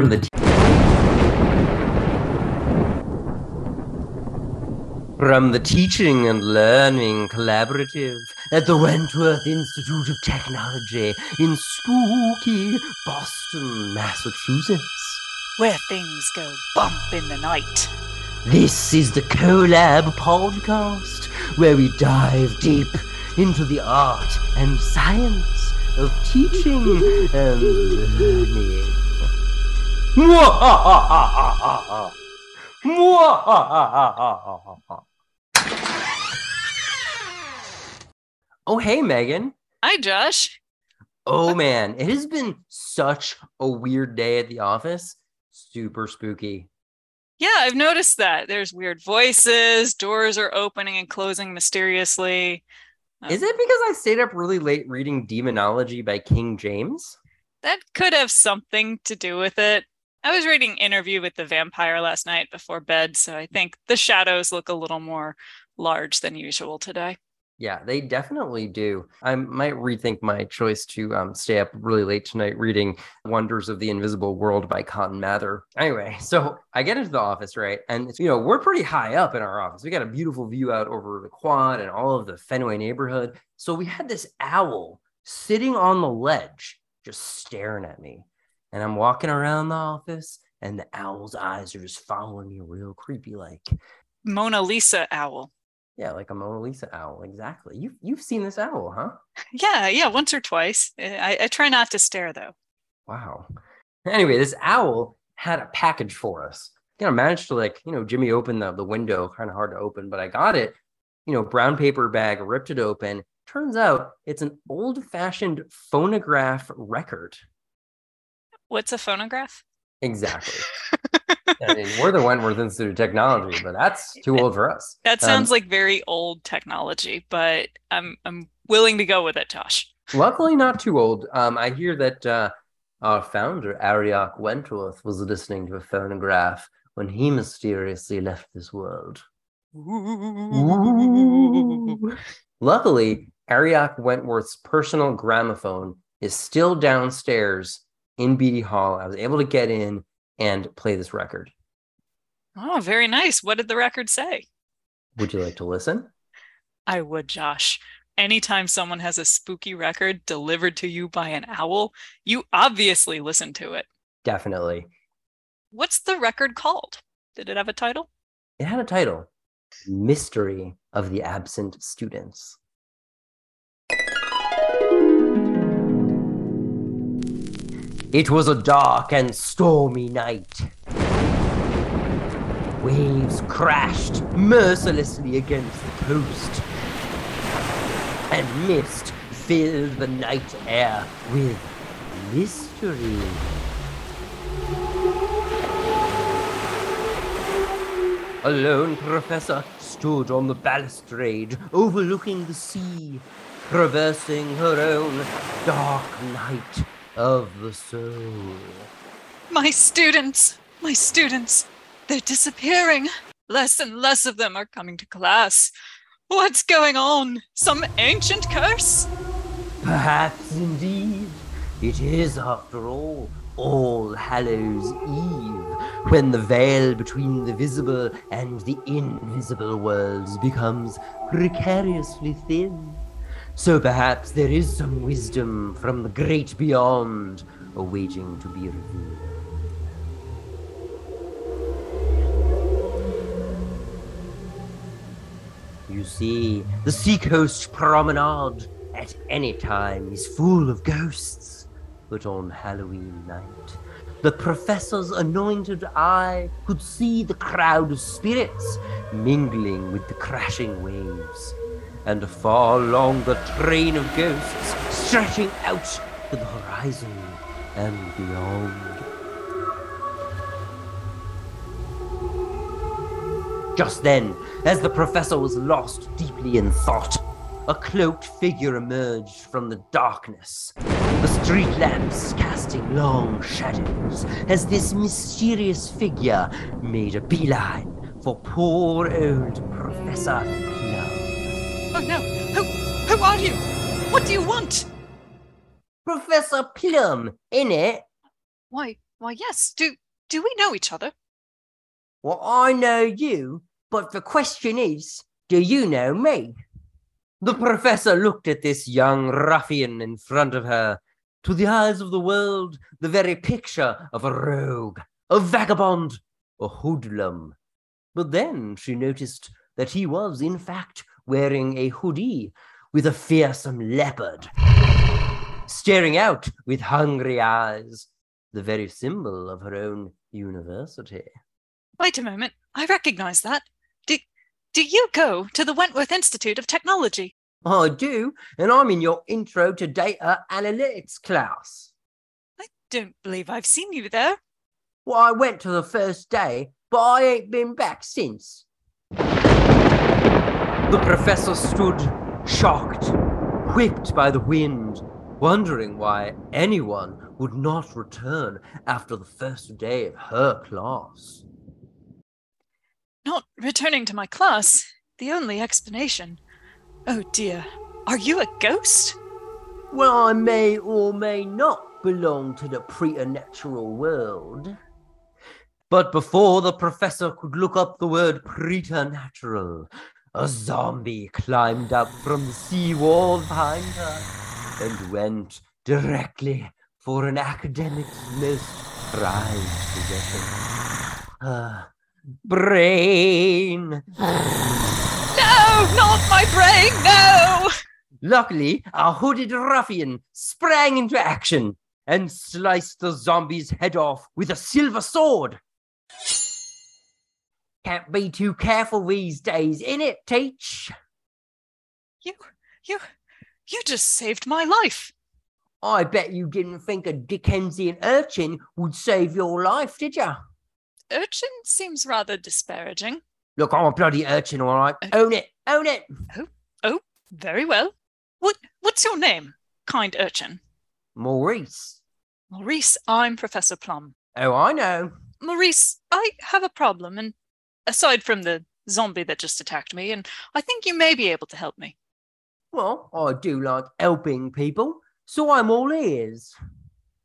from the From the Teaching and Learning Collaborative at the Wentworth Institute of Technology in spooky Boston, Massachusetts. Where things go bump in the night. This is the Collab Podcast, where we dive deep into the art and science of teaching and learning. Oh, hey, Megan. Hi, Josh. Oh, man. It has been such a weird day at the office. Super spooky. Yeah, I've noticed that. There's weird voices, doors are opening and closing mysteriously. Um, Is it because I stayed up really late reading Demonology by King James? That could have something to do with it. I was reading Interview with the Vampire last night before bed, so I think the shadows look a little more large than usual today. Yeah, they definitely do. I might rethink my choice to um, stay up really late tonight reading Wonders of the Invisible World by Cotton Mather. Anyway, so I get into the office, right? And you know, we're pretty high up in our office. We got a beautiful view out over the quad and all of the Fenway neighborhood. So we had this owl sitting on the ledge, just staring at me. And I'm walking around the office, and the owl's eyes are just following me real creepy like. Mona Lisa owl. Yeah, like a Mona Lisa owl. Exactly. You you've seen this owl, huh? Yeah, yeah, once or twice. I, I try not to stare though. Wow. Anyway, this owl had a package for us. You know, I managed to like, you know, Jimmy opened the, the window, kind of hard to open, but I got it, you know, brown paper bag, ripped it open. Turns out it's an old fashioned phonograph record. What's a phonograph? Exactly. I mean, we're the Wentworth Institute of Technology, but that's too old for us. That Um, sounds like very old technology, but I'm I'm willing to go with it, Josh. Luckily, not too old. Um, I hear that uh, our founder, Arioch Wentworth, was listening to a phonograph when he mysteriously left this world. Luckily, Arioch Wentworth's personal gramophone is still downstairs in Beatty Hall. I was able to get in and play this record. Oh, very nice. What did the record say? Would you like to listen? I would, Josh. Anytime someone has a spooky record delivered to you by an owl, you obviously listen to it. Definitely. What's the record called? Did it have a title? It had a title Mystery of the Absent Students. It was a dark and stormy night. Waves crashed mercilessly against the coast, and mist filled the night air with mystery. A lone professor stood on the balustrade overlooking the sea, traversing her own dark night of the soul. My students, my students, they're disappearing. Less and less of them are coming to class. What's going on? Some ancient curse? Perhaps indeed it is, after all, All Hallows Eve, when the veil between the visible and the invisible worlds becomes precariously thin. So perhaps there is some wisdom from the great beyond awaiting to be revealed. You see, the seacoast promenade at any time is full of ghosts. But on Halloween night, the professor's anointed eye could see the crowd of spirits mingling with the crashing waves, and far along the train of ghosts stretching out to the horizon and beyond. Just then, as the professor was lost deeply in thought, a cloaked figure emerged from the darkness, the street lamps casting long shadows as this mysterious figure made a beeline for poor old Professor. Oh no! Who, who are you? What do you want? Professor Plum, in it? Why, Why, yes. Do do we know each other? Well, I know you, but the question is, do you know me? The professor looked at this young ruffian in front of her. To the eyes of the world, the very picture of a rogue, a vagabond, a hoodlum. But then she noticed that he was, in fact, wearing a hoodie with a fearsome leopard, staring out with hungry eyes, the very symbol of her own university. Wait a moment. I recognize that. Do, do you go to the Wentworth Institute of Technology? I do, and I'm in your intro to data analytics class. I don't believe I've seen you there. Well, I went to the first day, but I ain't been back since. The professor stood shocked, whipped by the wind, wondering why anyone would not return after the first day of her class. Not returning to my class. The only explanation. Oh dear. Are you a ghost? Well, I may or may not belong to the preternatural world. But before the professor could look up the word preternatural, a zombie climbed up from the seawall behind her and went directly for an academic's most prized possession. Her brain. No, not my brain, no! Luckily, a hooded ruffian sprang into action and sliced the zombie's head off with a silver sword. Can't be too careful these days, in it, Teach? You, you, you just saved my life. I bet you didn't think a Dickensian urchin would save your life, did you? Urchin seems rather disparaging. Look, I'm a bloody urchin, all right. Uh, Own it, own it. Oh, Oh, very well. What, what's your name, kind urchin? Maurice. Maurice, I'm Professor Plum. Oh, I know. Maurice, I have a problem, and aside from the zombie that just attacked me, and I think you may be able to help me. Well, I do like helping people, so I'm all ears.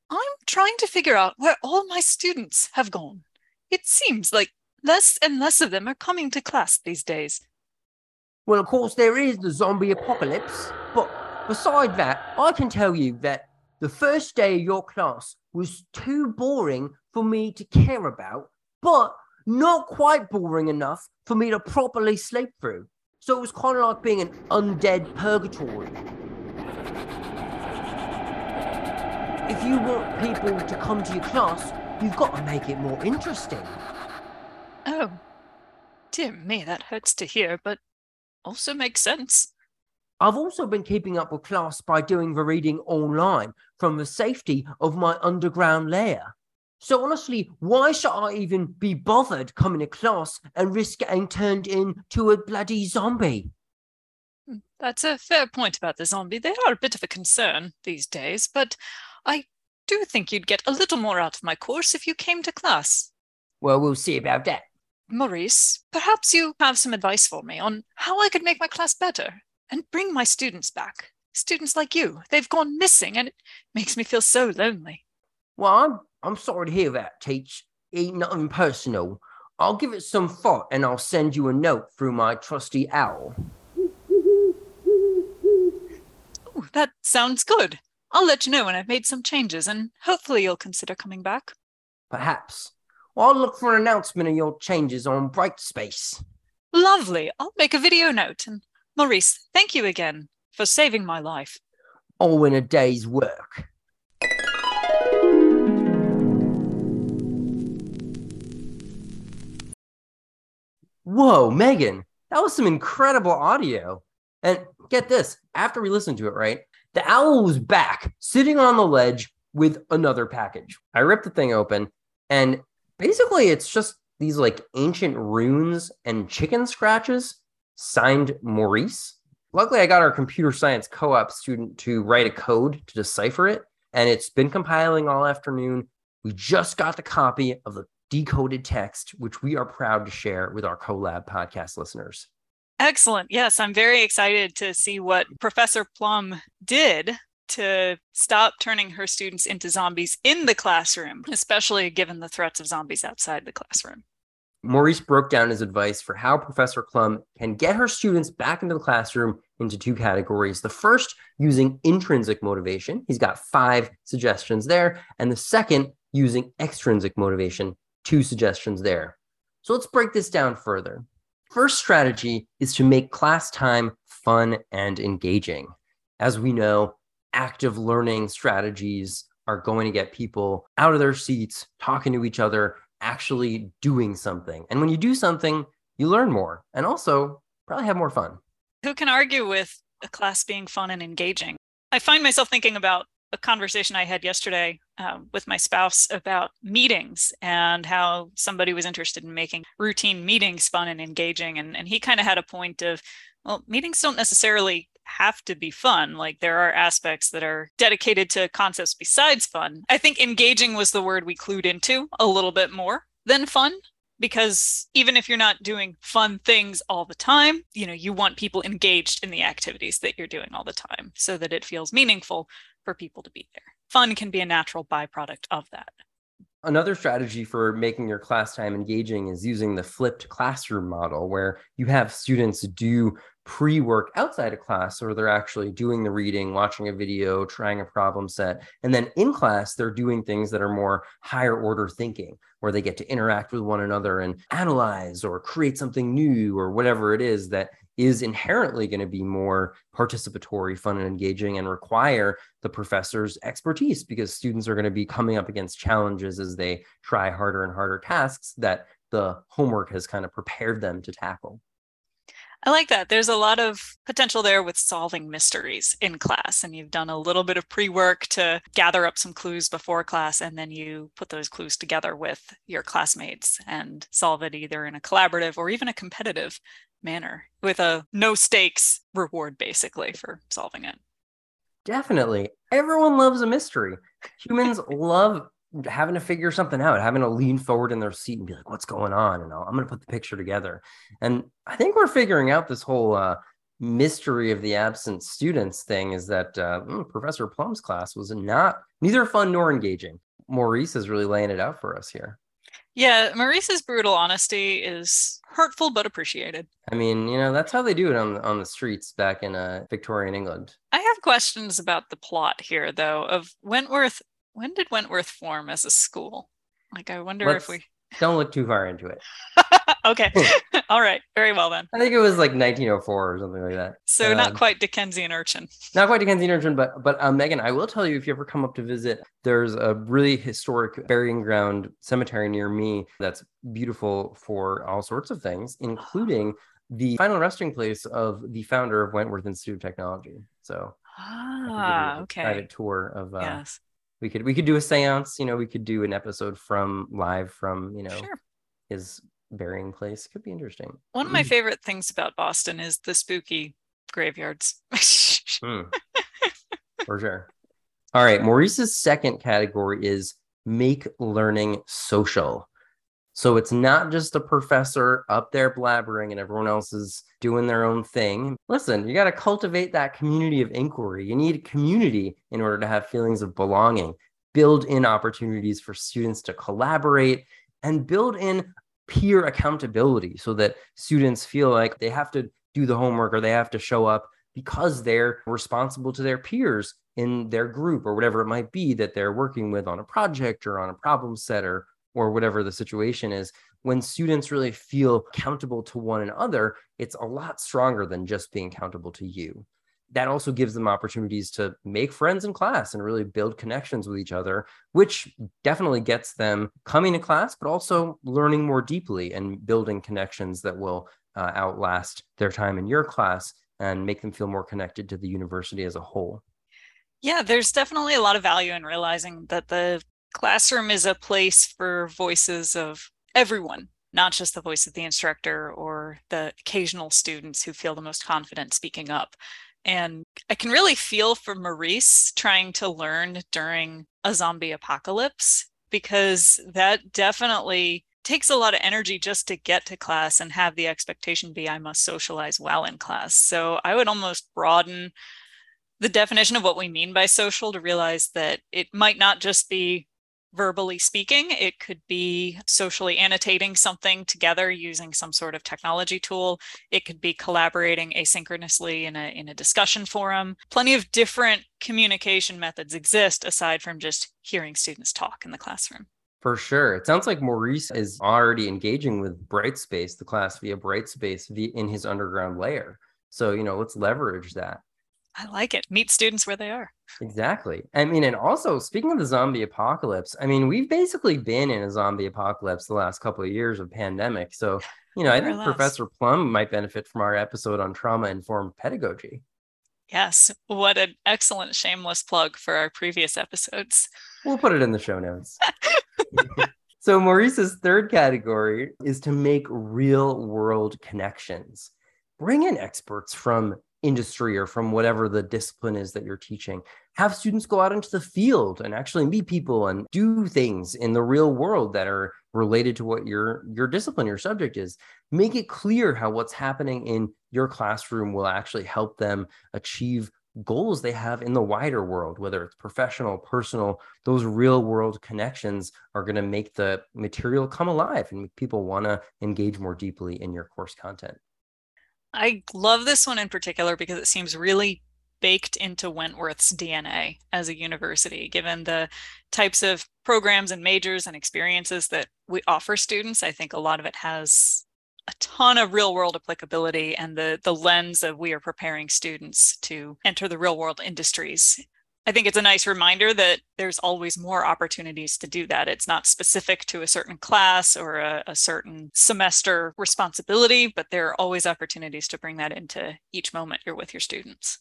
I'm trying to figure out where all my students have gone. It seems like less and less of them are coming to class these days. Well, of course, there is the zombie apocalypse, but beside that, I can tell you that the first day of your class was too boring for me to care about, but not quite boring enough for me to properly sleep through. So it was kind of like being an undead purgatory. If you want people to come to your class, you've got to make it more interesting. Oh, dear me, that hurts to hear, but also makes sense. I've also been keeping up with class by doing the reading online from the safety of my underground lair. So honestly, why should I even be bothered coming to class and risk getting turned into a bloody zombie? Hmm, That's a fair point about the zombie. They are a bit of a concern these days, but I do think you'd get a little more out of my course if you came to class. Well, we'll see about that. Maurice, perhaps you have some advice for me on how I could make my class better and bring my students back. Students like you, they've gone missing and it makes me feel so lonely. Well, I'm I'm sorry to hear that, Teach. Ain't nothing personal. I'll give it some thought and I'll send you a note through my trusty owl. Ooh, that sounds good. I'll let you know when I've made some changes and hopefully you'll consider coming back. Perhaps. Well, I'll look for an announcement of your changes on Brightspace. Lovely. I'll make a video note. And Maurice, thank you again for saving my life. All in a day's work. Whoa, Megan, that was some incredible audio. And get this after we listened to it, right? The owl was back, sitting on the ledge with another package. I ripped the thing open, and basically, it's just these like ancient runes and chicken scratches signed Maurice. Luckily, I got our computer science co op student to write a code to decipher it, and it's been compiling all afternoon. We just got the copy of the decoded text, which we are proud to share with our Collab podcast listeners. Excellent. Yes, I'm very excited to see what Professor Plum did to stop turning her students into zombies in the classroom, especially given the threats of zombies outside the classroom. Maurice broke down his advice for how Professor Plum can get her students back into the classroom into two categories. The first, using intrinsic motivation. He's got five suggestions there. And the second, using extrinsic motivation, two suggestions there. So let's break this down further. First strategy is to make class time fun and engaging. As we know, active learning strategies are going to get people out of their seats, talking to each other, actually doing something. And when you do something, you learn more and also probably have more fun. Who can argue with a class being fun and engaging? I find myself thinking about a conversation I had yesterday uh, with my spouse about meetings and how somebody was interested in making routine meetings fun and engaging. And, and he kind of had a point of, well, meetings don't necessarily have to be fun. Like there are aspects that are dedicated to concepts besides fun. I think engaging was the word we clued into a little bit more than fun because even if you're not doing fun things all the time, you know, you want people engaged in the activities that you're doing all the time so that it feels meaningful for people to be there. Fun can be a natural byproduct of that. Another strategy for making your class time engaging is using the flipped classroom model, where you have students do pre work outside of class, or they're actually doing the reading, watching a video, trying a problem set. And then in class, they're doing things that are more higher order thinking, where they get to interact with one another and analyze or create something new or whatever it is that is inherently going to be more participatory, fun, and engaging and require the professor's expertise because students are going to be coming up against challenges as they try harder and harder tasks that the homework has kind of prepared them to tackle. I like that. There's a lot of potential there with solving mysteries in class, and you've done a little bit of pre work to gather up some clues before class, and then you put those clues together with your classmates and solve it either in a collaborative or even a competitive manner with a no stakes reward basically for solving it. Definitely. Everyone loves a mystery. Humans love having to figure something out, having to lean forward in their seat and be like, what's going on? And i am going to put the picture together. And I think we're figuring out this whole uh, mystery of the absent students thing is that uh, mm, Professor Plum's class was not neither fun nor engaging. Maurice is really laying it out for us here. Yeah, Maurice's brutal honesty is hurtful but appreciated. I mean, you know, that's how they do it on on the streets back in uh, Victorian England. I have questions about the plot here, though. Of Wentworth, when did Wentworth form as a school? Like, I wonder Let's, if we don't look too far into it. okay. All right. Very well then. I think it was like 1904 or something like that. So um, not quite Dickensian urchin. Not quite Dickensian urchin, but but um, Megan, I will tell you if you ever come up to visit, there's a really historic burying ground cemetery near me that's beautiful for all sorts of things, including the final resting place of the founder of Wentworth Institute of Technology. So ah, okay. Private tour of uh, yes we could we could do a séance you know we could do an episode from live from you know sure. his burying place. Could be interesting. One of my favorite things about boston is the spooky graveyards. Mm. for sure. All right maurice's second category is make learning social so it's not just a professor up there blabbering and everyone else is doing their own thing. Listen, you got to cultivate that community of inquiry. You need community in order to have feelings of belonging. Build in opportunities for students to collaborate and build in peer accountability so that students feel like they have to do the homework or they have to show up because they're responsible to their peers in their group or whatever it might be that they're working with on a project or on a problem set or or whatever the situation is, when students really feel accountable to one another, it's a lot stronger than just being accountable to you. That also gives them opportunities to make friends in class and really build connections with each other, which definitely gets them coming to class, but also learning more deeply and building connections that will uh, outlast their time in your class and make them feel more connected to the university as a whole. Yeah, there's definitely a lot of value in realizing that the classroom is a place for voices of everyone, not just the voice of the instructor or the occasional students who feel the most confident speaking up. And I can really feel for Maurice trying to learn during a zombie apocalypse because that definitely takes a lot of energy just to get to class and have the expectation be I must socialize well in class. So I would almost broaden the definition of what we mean by social to realize that it might not just be verbally speaking. It could be socially annotating something together using some sort of technology tool. It could be collaborating asynchronously in a, in a discussion forum. Plenty of different communication methods exist aside from just hearing students talk in the classroom. For sure. It sounds like Maurice is already engaging with Brightspace, the class via Brightspace in his underground layer. So, you know, let's leverage that. I like it. Meet students where they are. Exactly. I mean, and also speaking of the zombie apocalypse, I mean, we've basically been in a zombie apocalypse the last couple of years of pandemic. So, you know, I think Professor Plum might benefit from our episode on trauma informed pedagogy. Yes. What an excellent shameless plug for our previous episodes. We'll put it in the show notes. so, Maurice's third category is to make real world connections. Bring in experts from industry or from whatever the discipline is that you're teaching. Have students go out into the field and actually meet people and do things in the real world that are related to what your your discipline, your subject is. Make it clear how what's happening in your classroom will actually help them achieve goals they have in the wider world, whether it's professional, personal, those real world connections are going to make the material come alive and make people want to engage more deeply in your course content. I love this one in particular because it seems really baked into Wentworth's DNA as a university, given the types of programs and majors and experiences that we offer students. I think a lot of it has a ton of real world applicability and the the lens of we are preparing students to enter the real world industries I think it's a nice reminder that there's always more opportunities to do that. It's not specific to a certain class or a, a, certain semester responsibility, but there are always opportunities to bring that into each moment you're with your students.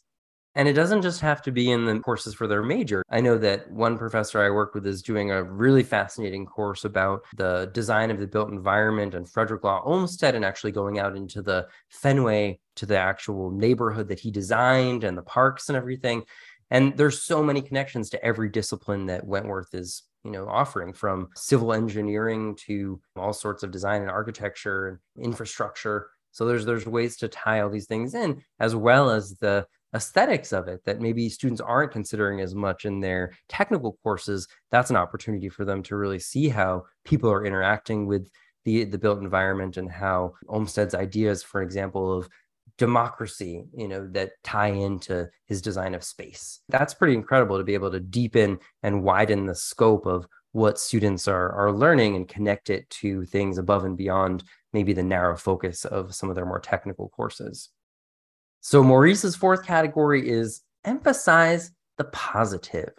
And it doesn't just have to be in the courses for their major. I know that one professor I work with is doing a really fascinating course about the design of the built environment and Frederick Law Olmsted and actually going out into the Fenway to the actual neighborhood that he designed and the parks and everything and there's so many connections to every discipline that Wentworth is you know offering from civil engineering to all sorts of design and architecture and infrastructure. So there's there's ways to tie all these things in as well as the aesthetics of it that maybe students aren't considering as much in their technical courses. That's an opportunity for them to really see how people are interacting with the the built environment and how Olmsted's ideas for example of democracy, you know, that tie into his design of space. That's pretty incredible to be able to deepen and widen the scope of what students are are learning and connect it to things above and beyond maybe the narrow focus of some of their more technical courses. So Maurice's fourth category is emphasize the positive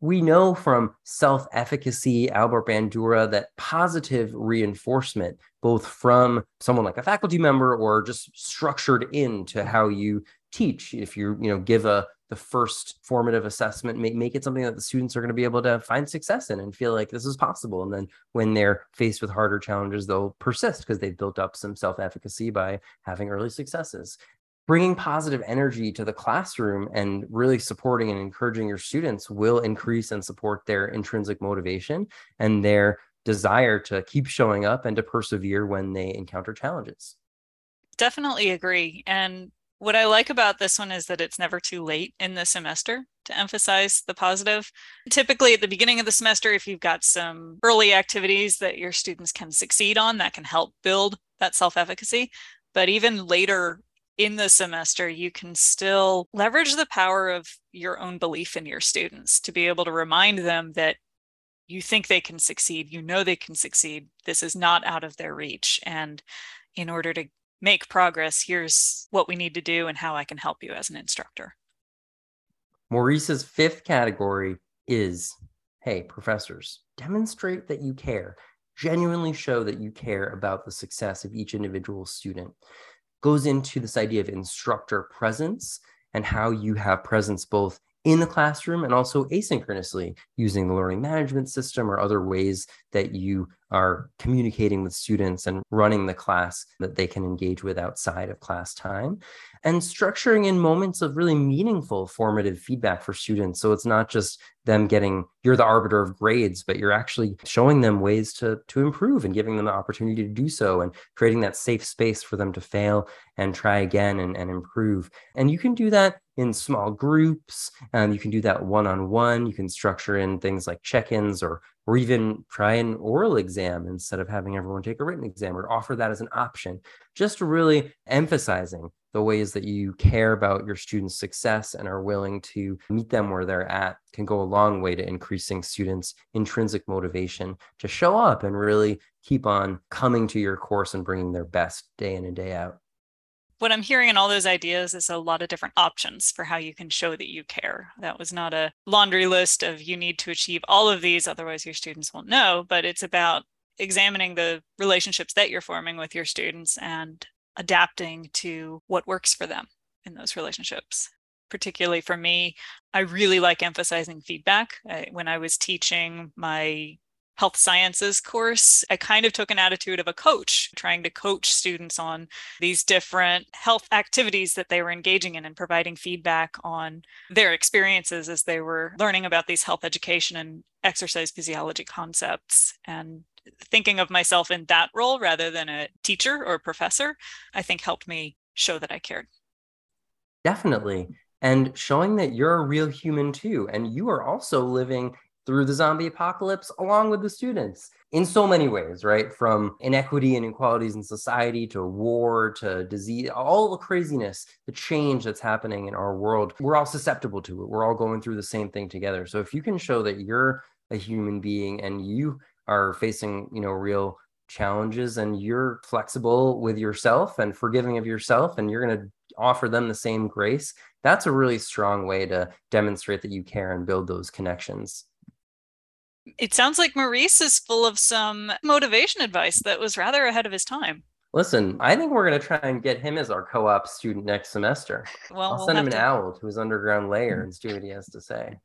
we know from self efficacy, Albert Bandura, that positive reinforcement, both from someone like a faculty member or just structured into how you teach, if you you know give a the first formative assessment, make, make it something that the students are going to be able to find success in and feel like this is possible. And then when they're faced with harder challenges, they'll persist because they've built up some self efficacy by having early successes bringing positive energy to the classroom and really supporting and encouraging your students will increase and support their intrinsic motivation and their desire to keep showing up and to persevere when they encounter challenges. Definitely agree. And what I like about this one is that it's never too late in the semester to emphasize the positive. Typically, at the beginning of the semester, if you've got some early activities that your students can succeed on, that can help build that self efficacy. But even later in the semester, you can still leverage the power of your own belief in your students to be able to remind them that you think they can succeed, you know they can succeed. This is not out of their reach. And in order to make progress, here's what we need to do and how I can help you as an instructor. Maurice's fifth category is hey, professors, demonstrate that you care, genuinely show that you care about the success of each individual student goes into this idea of instructor presence and how you have presence both in the classroom and also asynchronously using the learning management system or other ways that you are communicating with students and running the class that they can engage with outside of class time and structuring in moments of really meaningful formative feedback for students so it's not just them getting you're the arbiter of grades but you're actually showing them ways to to improve and giving them the opportunity to do so and creating that safe space for them to fail and try again and, and improve and you can do that in small groups. Um, you can do that one on one. You can structure in things like check ins or or even try an oral exam instead of having everyone take a written exam or offer that as an option, just really emphasizing the ways that you care about your students' success and are willing to meet them where they're at can go a long way to increasing students' intrinsic motivation to show up and really keep on coming to your course and bringing their best day in and day out. What I'm hearing in all those ideas is a lot of different options for how you can show that you care. That was not a laundry list of you need to achieve all of these, otherwise, your students won't know, but it's about examining the relationships that you're forming with your students and adapting to what works for them in those relationships. Particularly for me, I really like emphasizing feedback. I, when I was teaching my health sciences course, I kind of took an attitude of a coach, trying to coach students on these different health activities that they were engaging in and providing feedback on their experiences as they were learning about these health education and exercise physiology concepts. And thinking of myself in that role rather than a teacher or professor, I think helped me show that I cared. Definitely. And showing that you're a real human too. And you are also living through the zombie apocalypse along with the students in so many ways, right? From inequity and inequalities in society to war to disease, all the craziness, the change that's happening in our world. We're all susceptible to it. We're all going through the same thing together. So if you can show that you're a human being and you are facing, you know, real challenges and you're flexible with yourself and forgiving of yourself and you're going to offer them the same grace, that's a really strong way to demonstrate that you care and build those connections. It sounds like Maurice is full of some motivation advice that was rather ahead of his time. Listen, I think we're going to try and get him as our co-op student next semester. Well, I'll we'll send him an to... owl to his underground lair and see what he has to say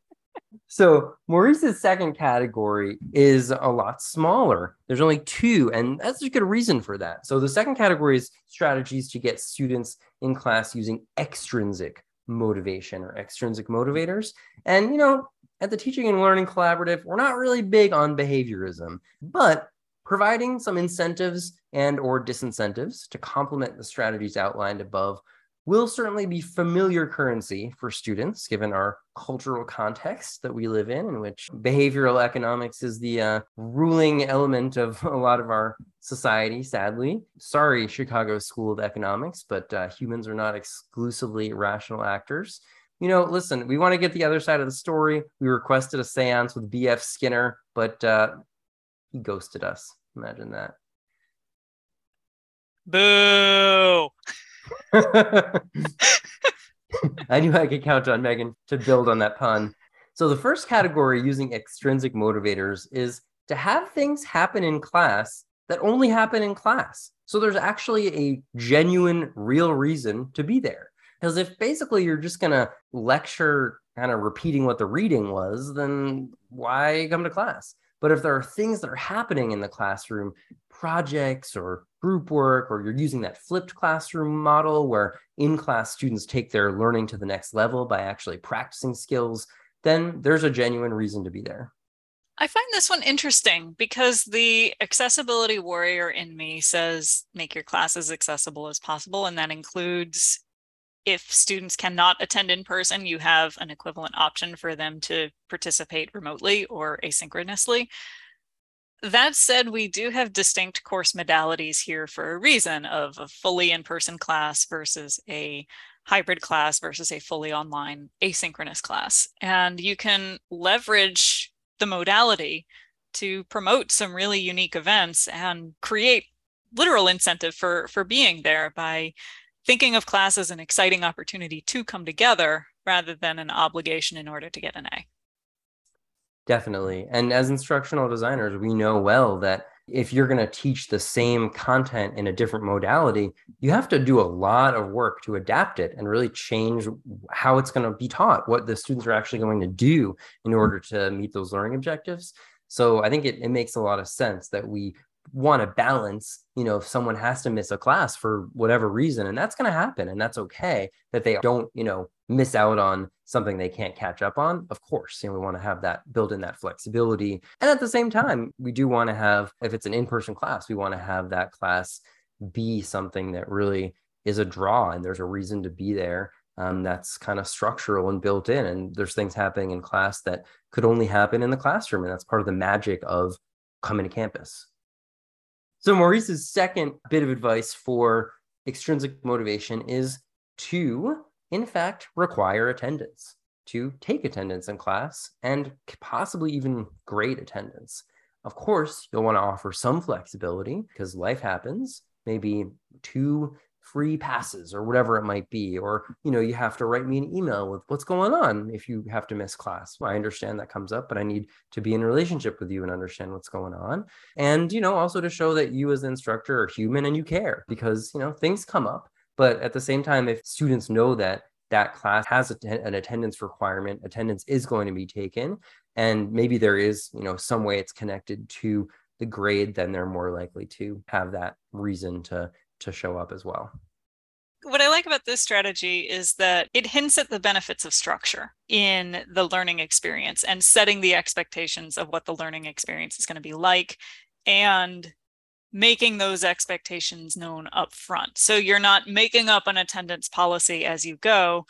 so Maurice's second category is a lot smaller. There's only two, and that's a good reason for that. So the second category is strategies to get students in class using extrinsic motivation or extrinsic motivators. And you know, at the Teaching and Learning Collaborative, we're not really big on behaviorism, but providing some incentives and or disincentives to complement the strategies outlined above will certainly be familiar currency for students given our cultural context that we live in in which behavioral economics is the uh, ruling element of a lot of our society sadly. Sorry chicago school of economics but uh, humans are not exclusively rational actors you know listen we want to get the other side of the story we requested a seance with bf skinner but uh, he ghosted us imagine that boo I knew I could count on Megan to build on that pun. So, the first category using extrinsic motivators is to have things happen in class that only happen in class. So, there's actually a genuine, real reason to be there. Because if basically you're just going to lecture, kind of repeating what the reading was, then why come to class? But if there are things that are happening in the classroom, projects or group work, or you're using that flipped classroom model where in class students take their learning to the next level by actually practicing skills, then there's a genuine reason to be there. I find this one interesting because the accessibility warrior in me says make your class as accessible as possible. And that includes if students cannot attend in person, you have an equivalent option for them to participate remotely or asynchronously. That said, we do have distinct course modalities here for a reason of a fully in-person class versus a hybrid class versus a fully online asynchronous class. And you can leverage the modality to promote some really unique events and create literal incentive for, for being there by thinking of class as an exciting opportunity to come together rather than an obligation in order to get an A. Definitely. And as instructional designers, we know well that if you're going to teach the same content in a different modality, you have to do a lot of work to adapt it and really change how it's going to be taught, what the students are actually going to do in order to meet those learning objectives. So I think it, it makes a lot of sense that we want to balance you know if someone has to miss a class for whatever reason and that's going to happen and that's okay that they don't you know miss out on something they can't catch up on of course you know we want to have that build in that flexibility and at the same time we do want to have if it's an in-person class we want to have that class be something that really is a draw and there's a reason to be there um, that's kind of structural and built in. And there's things happening in class that could only happen in the classroom. And that's part of the magic of coming to campus. So, Maurice's second bit of advice for extrinsic motivation is to, in fact, require attendance, to take attendance in class and possibly even grade attendance. Of course, you'll want to offer some flexibility because life happens. Maybe two free passes or whatever it might be or you know you have to write me an email with what's going on if you have to miss class. Well, i understand that comes up but i need to be in relationship with you and understand what's going on. And you know also to show that you as an instructor are human and you care because you know things come up. But at the same time if students know that that class has a, an attendance requirement attendance is going to be taken and maybe there is you know some way it's connected to the grade then they're more likely to have that reason to to show up as well. What I like about this strategy is that it hints at the benefits of structure in the learning experience and setting the expectations of what the learning experience is going to be like and making those expectations known up front. So you're not making up an attendance policy as you go.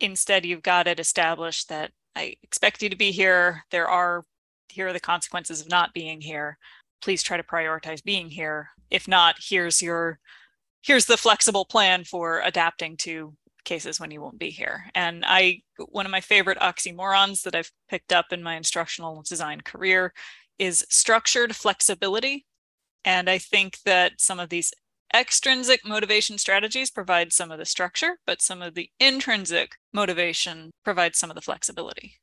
Instead, you've got it established that I expect you to be here. There are here are the consequences of not being here please try to prioritize being here. If not, here's your here's the flexible plan for adapting to cases when you won't be here. And I one of my favorite oxymorons that I've picked up in my instructional design career is structured flexibility. And I think that some of these extrinsic motivation strategies provide some of the structure, but some of the intrinsic motivation provides some of the flexibility.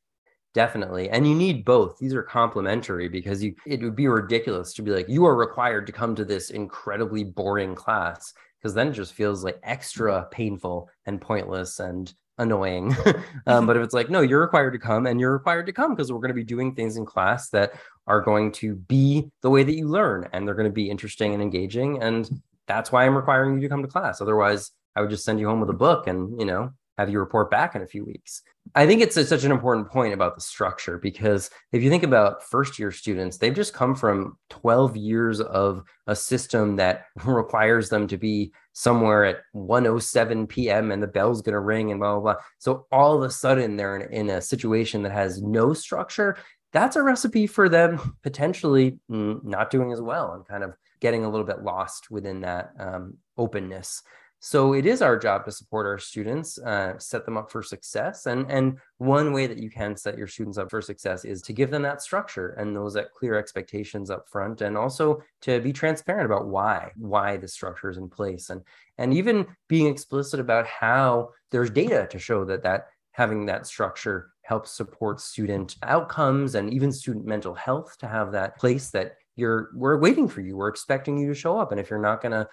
Definitely. And you need both. These are complementary because you it would be ridiculous to be like, you are required to come to this incredibly boring class, because then it just feels like extra painful and pointless and annoying. um, but if it's like, no, you're required to come and you're required to come because we're going to be doing things in class that are going to be the way that you learn and they're going to be interesting and engaging. And that's why I'm requiring you to come to class. Otherwise, I would just send you home with a book and, you know, have you report back in a few weeks. I think it's a, such an important point about the structure because if you think about first year students, they've just come from 12 years of a system that requires them to be somewhere at 107 p.m. and the bell's going to ring and blah, blah, blah. So all of a sudden they're in, in a situation that has no structure. That's a recipe for them potentially not doing as well and kind of getting a little bit lost within that um, openness. So it is our job to support our students, uh, set them up for success. And, and one way that you can set your students up for success is to give them that structure and those that clear expectations up front, and also to be transparent about why, why the structure is in place. And, and even being explicit about how there's data to show that that having that structure helps support student outcomes and even student mental health to have that place that you're we're waiting for you we're expecting you to show up and if you're not going to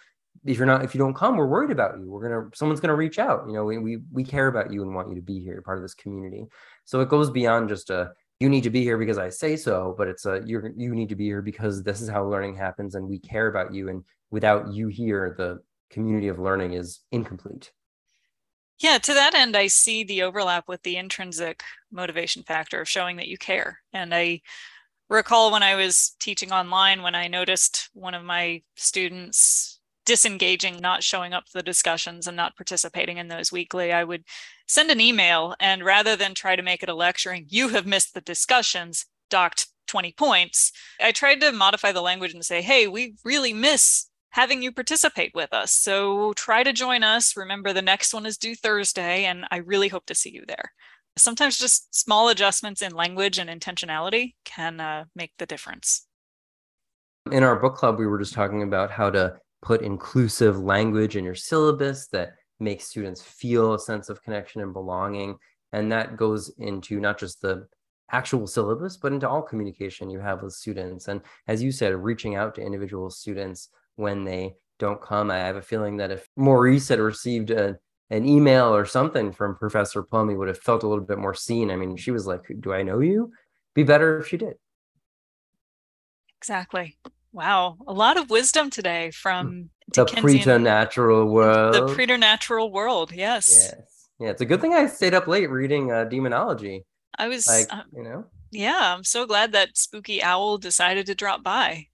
if you're not if you don't come we're worried about you. We're gonna someone's gonna reach out you know we, we we care about you and want you to be here part of this community. So it goes beyond just a you need to be here because i say so but it's a you're you need to be here because this is how learning happens and we care about you. And without you here the community of learning is incomplete. Yeah to that end i see the overlap with the intrinsic motivation factor of showing that you care. And i recall when i was teaching online when i noticed one of my students disengaging, not showing up for the discussions and not participating in those weekly, I would send an email and rather than try to make it a lecturing, you have missed the discussions, docked 20 points, I tried to modify the language and say, hey, we really miss having you participate with us. So try to join us. Remember, the next one is due Thursday, and I really hope to see you there. Sometimes just small adjustments in language and intentionality can uh, make the difference. In our book club, we were just talking about how to put inclusive language in your syllabus that makes students feel a sense of connection and belonging. And that goes into not just the actual syllabus, but into all communication you have with students. And as you said, reaching out to individual students when they don't come. I have a feeling that if Maurice had received a, an email or something from Professor Plum, he would have felt a little bit more seen. I mean, she was like, Do I know you? Be better if she did. Exactly. Wow, a lot of wisdom today hmm. from the preternatural world. The preternatural world, yes. Yes. Yeah, it's a good thing I stayed up late reading uh, demonology. I was, like, uh, you know. Yeah, I'm so glad that spooky owl decided to drop by.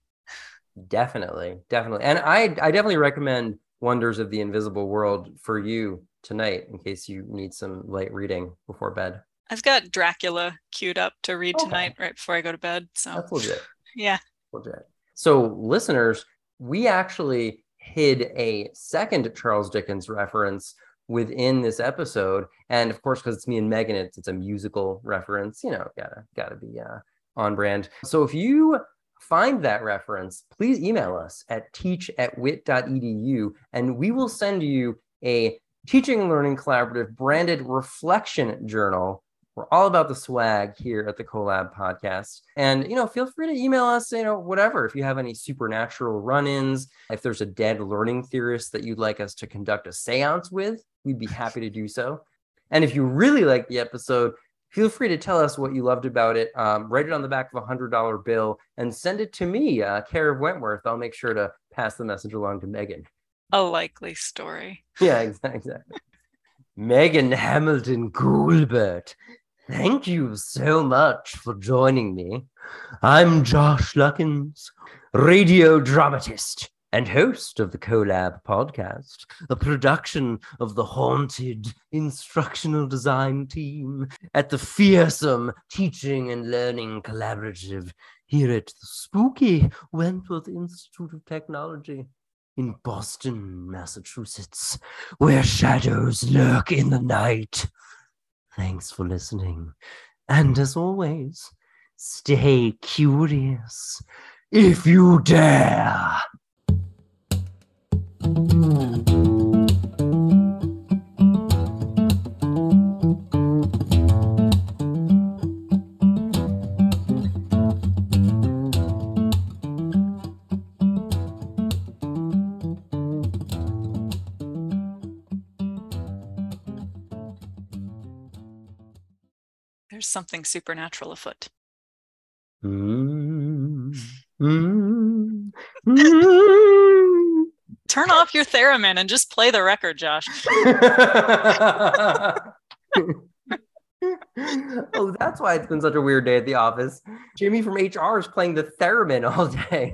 Definitely, definitely, and I I definitely recommend Wonders of the Invisible World for you tonight in case you need some light reading before bed? I've got Dracula queued up to read Okay. tonight right before I go to bed. So That's legit. yeah. legit. So, listeners, we actually hid a second Charles Dickens reference within this episode, and of course, because it's me and Megan, it's, it's a musical reference. You know, gotta gotta be uh, on brand. So, if you find that reference, please email us at teach at wit.edu, and we will send you a teaching and learning collaborative branded reflection journal we're all about the swag here at the collab podcast. And you know feel free to email us you know whatever if you have any supernatural run-ins if there's a dead learning theorist that you'd like us to conduct a seance with we'd be happy to do so. And if you really like the episode feel free to tell us what you loved about it. Um, write it on the back of a hundred dollar bill and send it to me uh, care of wentworth. I'll make sure to pass the message along to megan. A likely story. yeah exactly, exactly. megan hamilton Giebert Thank you so much for joining me. I'm Josh Luckens, radio dramatist and host of the Collab podcast, a production of the haunted instructional design team at the fearsome teaching and learning collaborative here at the spooky Wentworth Institute of Technology in Boston, Massachusetts, where shadows lurk in the night. Thanks for listening. And as always, stay curious if you dare. Something supernatural afoot. Mm, mm, mm. Turn off your theremin and just play the record, Josh. oh, that's why it's been such a weird day at the office. Jimmy from HR is playing the theremin all day.